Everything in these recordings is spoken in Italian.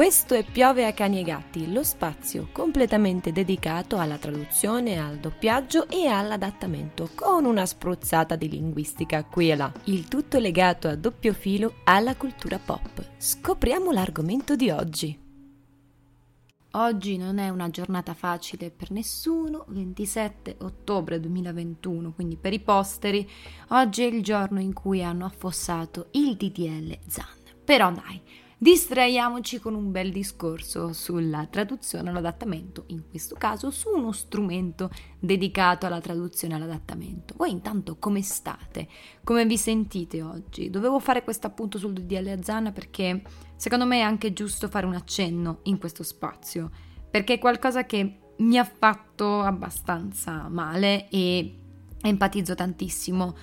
Questo è Piove a cani e gatti, lo spazio completamente dedicato alla traduzione, al doppiaggio e all'adattamento, con una spruzzata di linguistica qui e là. Il tutto legato a doppio filo alla cultura pop. Scopriamo l'argomento di oggi. Oggi non è una giornata facile per nessuno, 27 ottobre 2021, quindi per i posteri, oggi è il giorno in cui hanno affossato il DDL Zan. Però dai, distraiamoci con un bel discorso sulla traduzione e l'adattamento, in questo caso su uno strumento dedicato alla traduzione e all'adattamento. Voi intanto come state? Come vi sentite oggi? Dovevo fare questo appunto sul DDL Zanna perché secondo me è anche giusto fare un accenno in questo spazio, perché è qualcosa che mi ha fatto abbastanza male e empatizzo tantissimo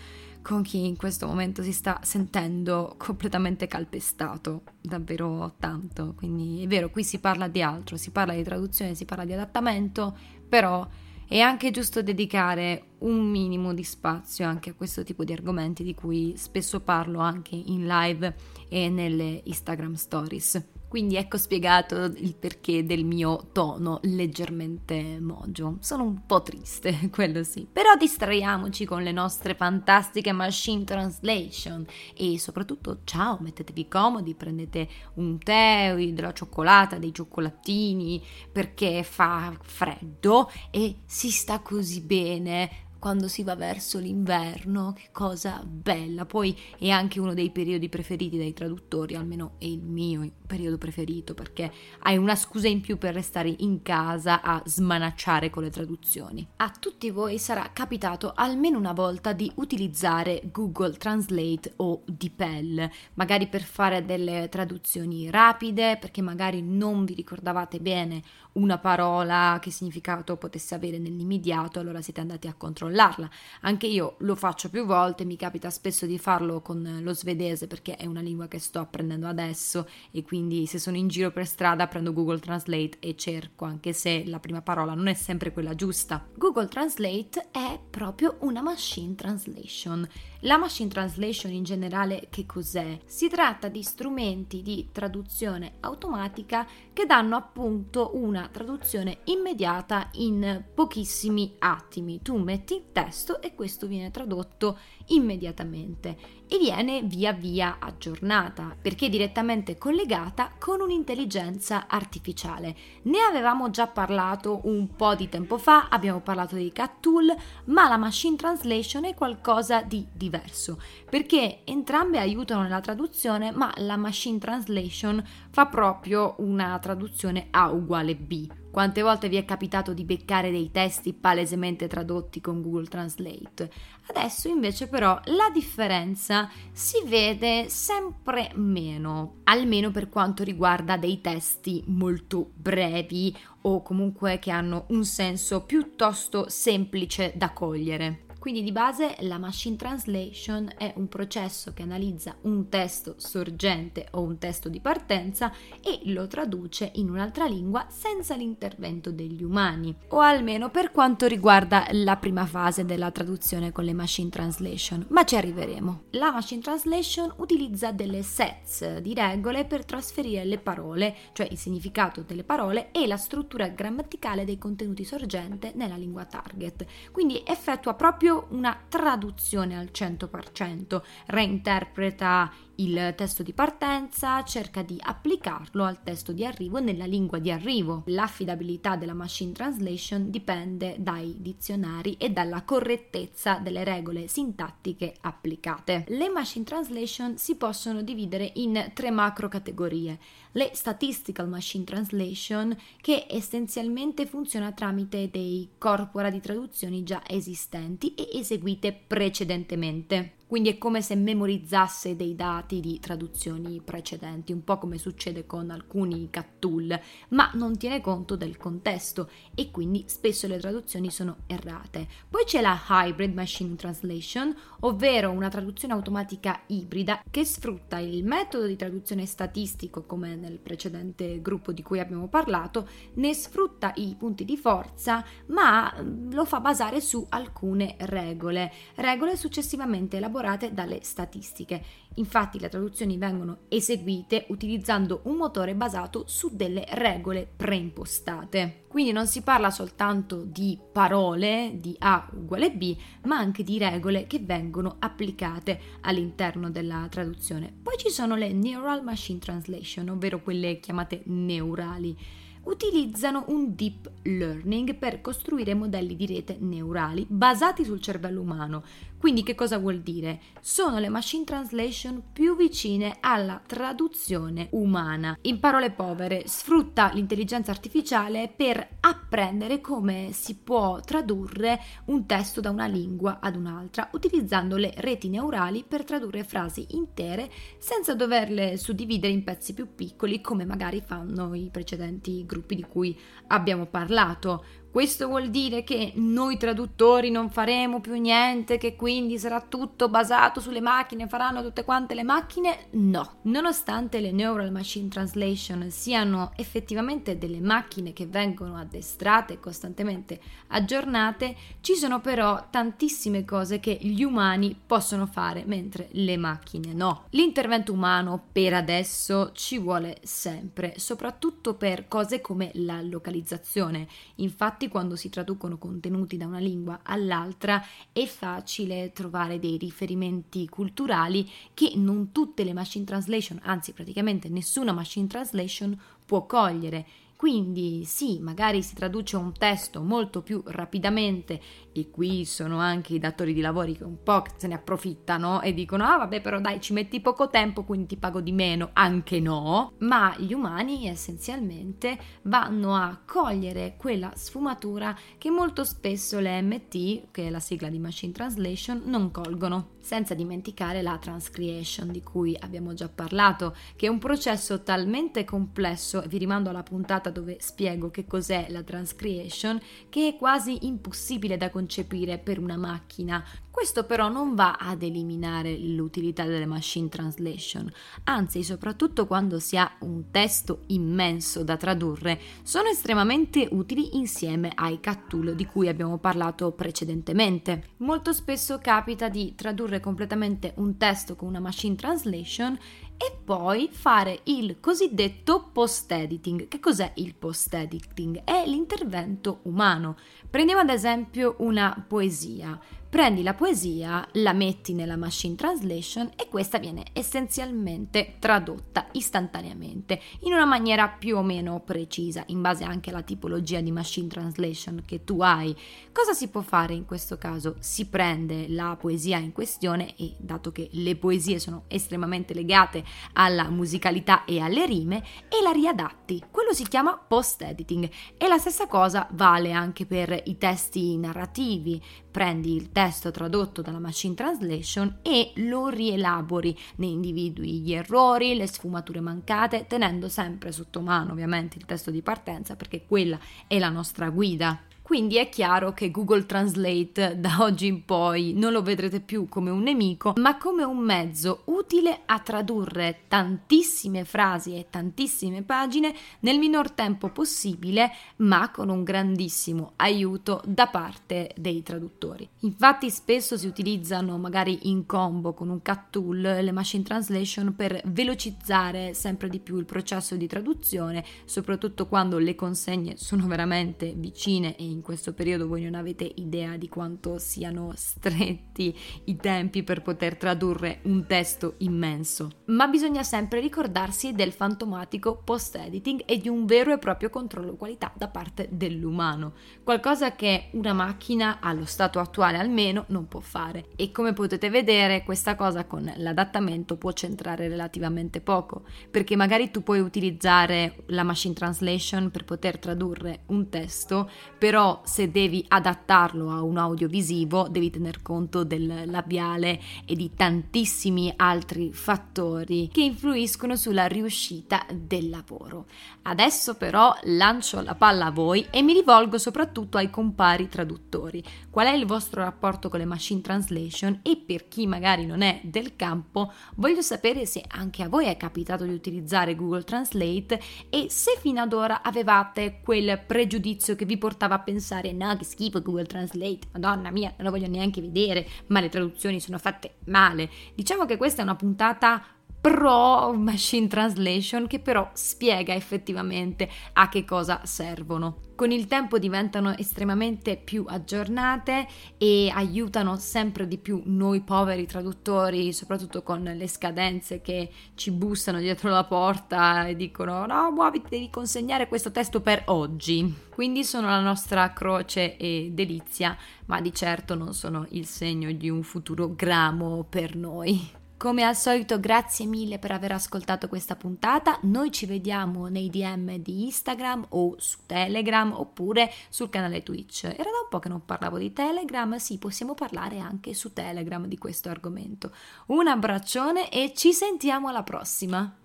con chi in questo momento si sta sentendo completamente calpestato, davvero tanto. Quindi è vero, qui si parla di altro, si parla di traduzione, si parla di adattamento, però è anche giusto dedicare un minimo di spazio anche a questo tipo di argomenti di cui spesso parlo anche in live e nelle Instagram stories. Quindi ecco spiegato il perché del mio tono leggermente mogio. Sono un po' triste, quello sì. Però distraiamoci con le nostre fantastiche machine translation e soprattutto ciao, mettetevi comodi, prendete un tè, della cioccolata, dei cioccolatini perché fa freddo e si sta così bene quando si va verso l'inverno, che cosa bella. Poi è anche uno dei periodi preferiti dai traduttori, almeno è il mio periodo preferito, perché hai una scusa in più per restare in casa a smanacciare con le traduzioni. A tutti voi sarà capitato almeno una volta di utilizzare Google Translate o DeepL, magari per fare delle traduzioni rapide, perché magari non vi ricordavate bene una parola che significato potesse avere nell'immediato, allora siete andati a controllarla. Anche io lo faccio più volte, mi capita spesso di farlo con lo svedese perché è una lingua che sto apprendendo adesso e quindi se sono in giro per strada prendo Google Translate e cerco, anche se la prima parola non è sempre quella giusta. Google Translate è proprio una machine translation. La machine translation in generale che cos'è? Si tratta di strumenti di traduzione automatica che danno appunto una traduzione immediata in pochissimi attimi. Tu metti il testo e questo viene tradotto immediatamente e viene via via aggiornata perché è direttamente collegata con un'intelligenza artificiale. Ne avevamo già parlato un po' di tempo fa, abbiamo parlato di Cat Tool, ma la machine translation è qualcosa di diverso perché entrambe aiutano nella traduzione, ma la machine translation fa proprio una traduzione A uguale B quante volte vi è capitato di beccare dei testi palesemente tradotti con Google Translate? Adesso invece però la differenza si vede sempre meno, almeno per quanto riguarda dei testi molto brevi o comunque che hanno un senso piuttosto semplice da cogliere. Quindi di base la machine translation è un processo che analizza un testo sorgente o un testo di partenza e lo traduce in un'altra lingua senza l'intervento degli umani, o almeno per quanto riguarda la prima fase della traduzione con le machine translation, ma ci arriveremo. La machine translation utilizza delle sets di regole per trasferire le parole, cioè il significato delle parole e la struttura grammaticale dei contenuti sorgente nella lingua target. Quindi effettua proprio una traduzione al 100%, reinterpreta il testo di partenza, cerca di applicarlo al testo di arrivo nella lingua di arrivo. L'affidabilità della machine translation dipende dai dizionari e dalla correttezza delle regole sintattiche applicate. Le machine translation si possono dividere in tre macro categorie. Le statistical machine translation che essenzialmente funziona tramite dei corpora di traduzioni già esistenti e eseguite precedentemente quindi è come se memorizzasse dei dati di traduzioni precedenti, un po' come succede con alcuni cat tool, ma non tiene conto del contesto e quindi spesso le traduzioni sono errate. Poi c'è la Hybrid Machine Translation, ovvero una traduzione automatica ibrida che sfrutta il metodo di traduzione statistico come nel precedente gruppo di cui abbiamo parlato, ne sfrutta i punti di forza, ma mm, lo fa basare su alcune regole, regole successivamente elaborate dalle statistiche. Infatti le traduzioni vengono eseguite utilizzando un motore basato su delle regole preimpostate. Quindi non si parla soltanto di parole, di A uguale B, ma anche di regole che vengono applicate all'interno della traduzione. Poi ci sono le Neural Machine Translation, ovvero quelle chiamate neurali utilizzano un deep learning per costruire modelli di rete neurali basati sul cervello umano. Quindi che cosa vuol dire? Sono le machine translation più vicine alla traduzione umana. In parole povere, sfrutta l'intelligenza artificiale per apprendere come si può tradurre un testo da una lingua ad un'altra, utilizzando le reti neurali per tradurre frasi intere senza doverle suddividere in pezzi più piccoli come magari fanno i precedenti gruppi di cui abbiamo parlato. Questo vuol dire che noi traduttori non faremo più niente, che quindi sarà tutto basato sulle macchine, faranno tutte quante le macchine? No. Nonostante le Neural Machine Translation siano effettivamente delle macchine che vengono addestrate e costantemente aggiornate, ci sono però tantissime cose che gli umani possono fare mentre le macchine no. L'intervento umano per adesso ci vuole sempre, soprattutto per cose come la localizzazione. Infatti quando si traducono contenuti da una lingua all'altra è facile trovare dei riferimenti culturali che non tutte le machine translation, anzi praticamente nessuna machine translation può cogliere quindi sì, magari si traduce un testo molto più rapidamente e qui sono anche i datori di lavori che un po' se ne approfittano e dicono ah vabbè però dai ci metti poco tempo quindi ti pago di meno, anche no, ma gli umani essenzialmente vanno a cogliere quella sfumatura che molto spesso le MT, che è la sigla di Machine Translation, non colgono senza dimenticare la transcreation di cui abbiamo già parlato, che è un processo talmente complesso, vi rimando alla puntata dove spiego che cos'è la transcreation, che è quasi impossibile da concepire per una macchina questo però non va ad eliminare l'utilità delle machine translation, anzi soprattutto quando si ha un testo immenso da tradurre, sono estremamente utili insieme ai cat tool di cui abbiamo parlato precedentemente. Molto spesso capita di tradurre completamente un testo con una machine translation e poi fare il cosiddetto post editing. Che cos'è il post editing? È l'intervento umano. Prendiamo ad esempio una poesia. Prendi la poesia, la metti nella machine translation e questa viene essenzialmente tradotta istantaneamente in una maniera più o meno precisa, in base anche alla tipologia di machine translation che tu hai. Cosa si può fare in questo caso? Si prende la poesia in questione e dato che le poesie sono estremamente legate alla musicalità e alle rime e la riadatti. Quello si chiama post editing e la stessa cosa vale anche per i testi narrativi. Prendi il testo tradotto dalla machine translation e lo rielabori, ne individui gli errori, le sfumature mancate, tenendo sempre sotto mano ovviamente il testo di partenza perché quella è la nostra guida quindi è chiaro che Google Translate da oggi in poi non lo vedrete più come un nemico, ma come un mezzo utile a tradurre tantissime frasi e tantissime pagine nel minor tempo possibile, ma con un grandissimo aiuto da parte dei traduttori. Infatti spesso si utilizzano magari in combo con un cat tool le machine translation per velocizzare sempre di più il processo di traduzione, soprattutto quando le consegne sono veramente vicine e in questo periodo voi non avete idea di quanto siano stretti i tempi per poter tradurre un testo immenso. Ma bisogna sempre ricordarsi del fantomatico post-editing e di un vero e proprio controllo qualità da parte dell'umano, qualcosa che una macchina allo stato attuale almeno non può fare. E come potete vedere, questa cosa con l'adattamento può centrare relativamente poco, perché magari tu puoi utilizzare la machine translation per poter tradurre un testo, però se devi adattarlo a un audiovisivo devi tener conto del labiale e di tantissimi altri fattori che influiscono sulla riuscita del lavoro. Adesso però lancio la palla a voi e mi rivolgo soprattutto ai compari traduttori. Qual è il vostro rapporto con le machine translation e per chi magari non è del campo, voglio sapere se anche a voi è capitato di utilizzare Google Translate e se fino ad ora avevate quel pregiudizio che vi portava a pensare no che schifo Google Translate, madonna mia, non lo voglio neanche vedere, ma le traduzioni sono fatte male. Diciamo che questa è una puntata pro machine translation che però spiega effettivamente a che cosa servono. Con il tempo diventano estremamente più aggiornate e aiutano sempre di più noi poveri traduttori, soprattutto con le scadenze che ci bussano dietro la porta e dicono no, muoviti, devi consegnare questo testo per oggi. Quindi sono la nostra croce e delizia, ma di certo non sono il segno di un futuro gramo per noi. Come al solito grazie mille per aver ascoltato questa puntata, noi ci vediamo nei DM di Instagram o su Telegram oppure sul canale Twitch. Era da un po' che non parlavo di Telegram, sì possiamo parlare anche su Telegram di questo argomento. Un abbraccione e ci sentiamo alla prossima!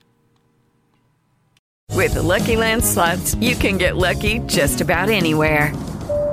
With the Lucky Land slots, you can get lucky just about anywhere.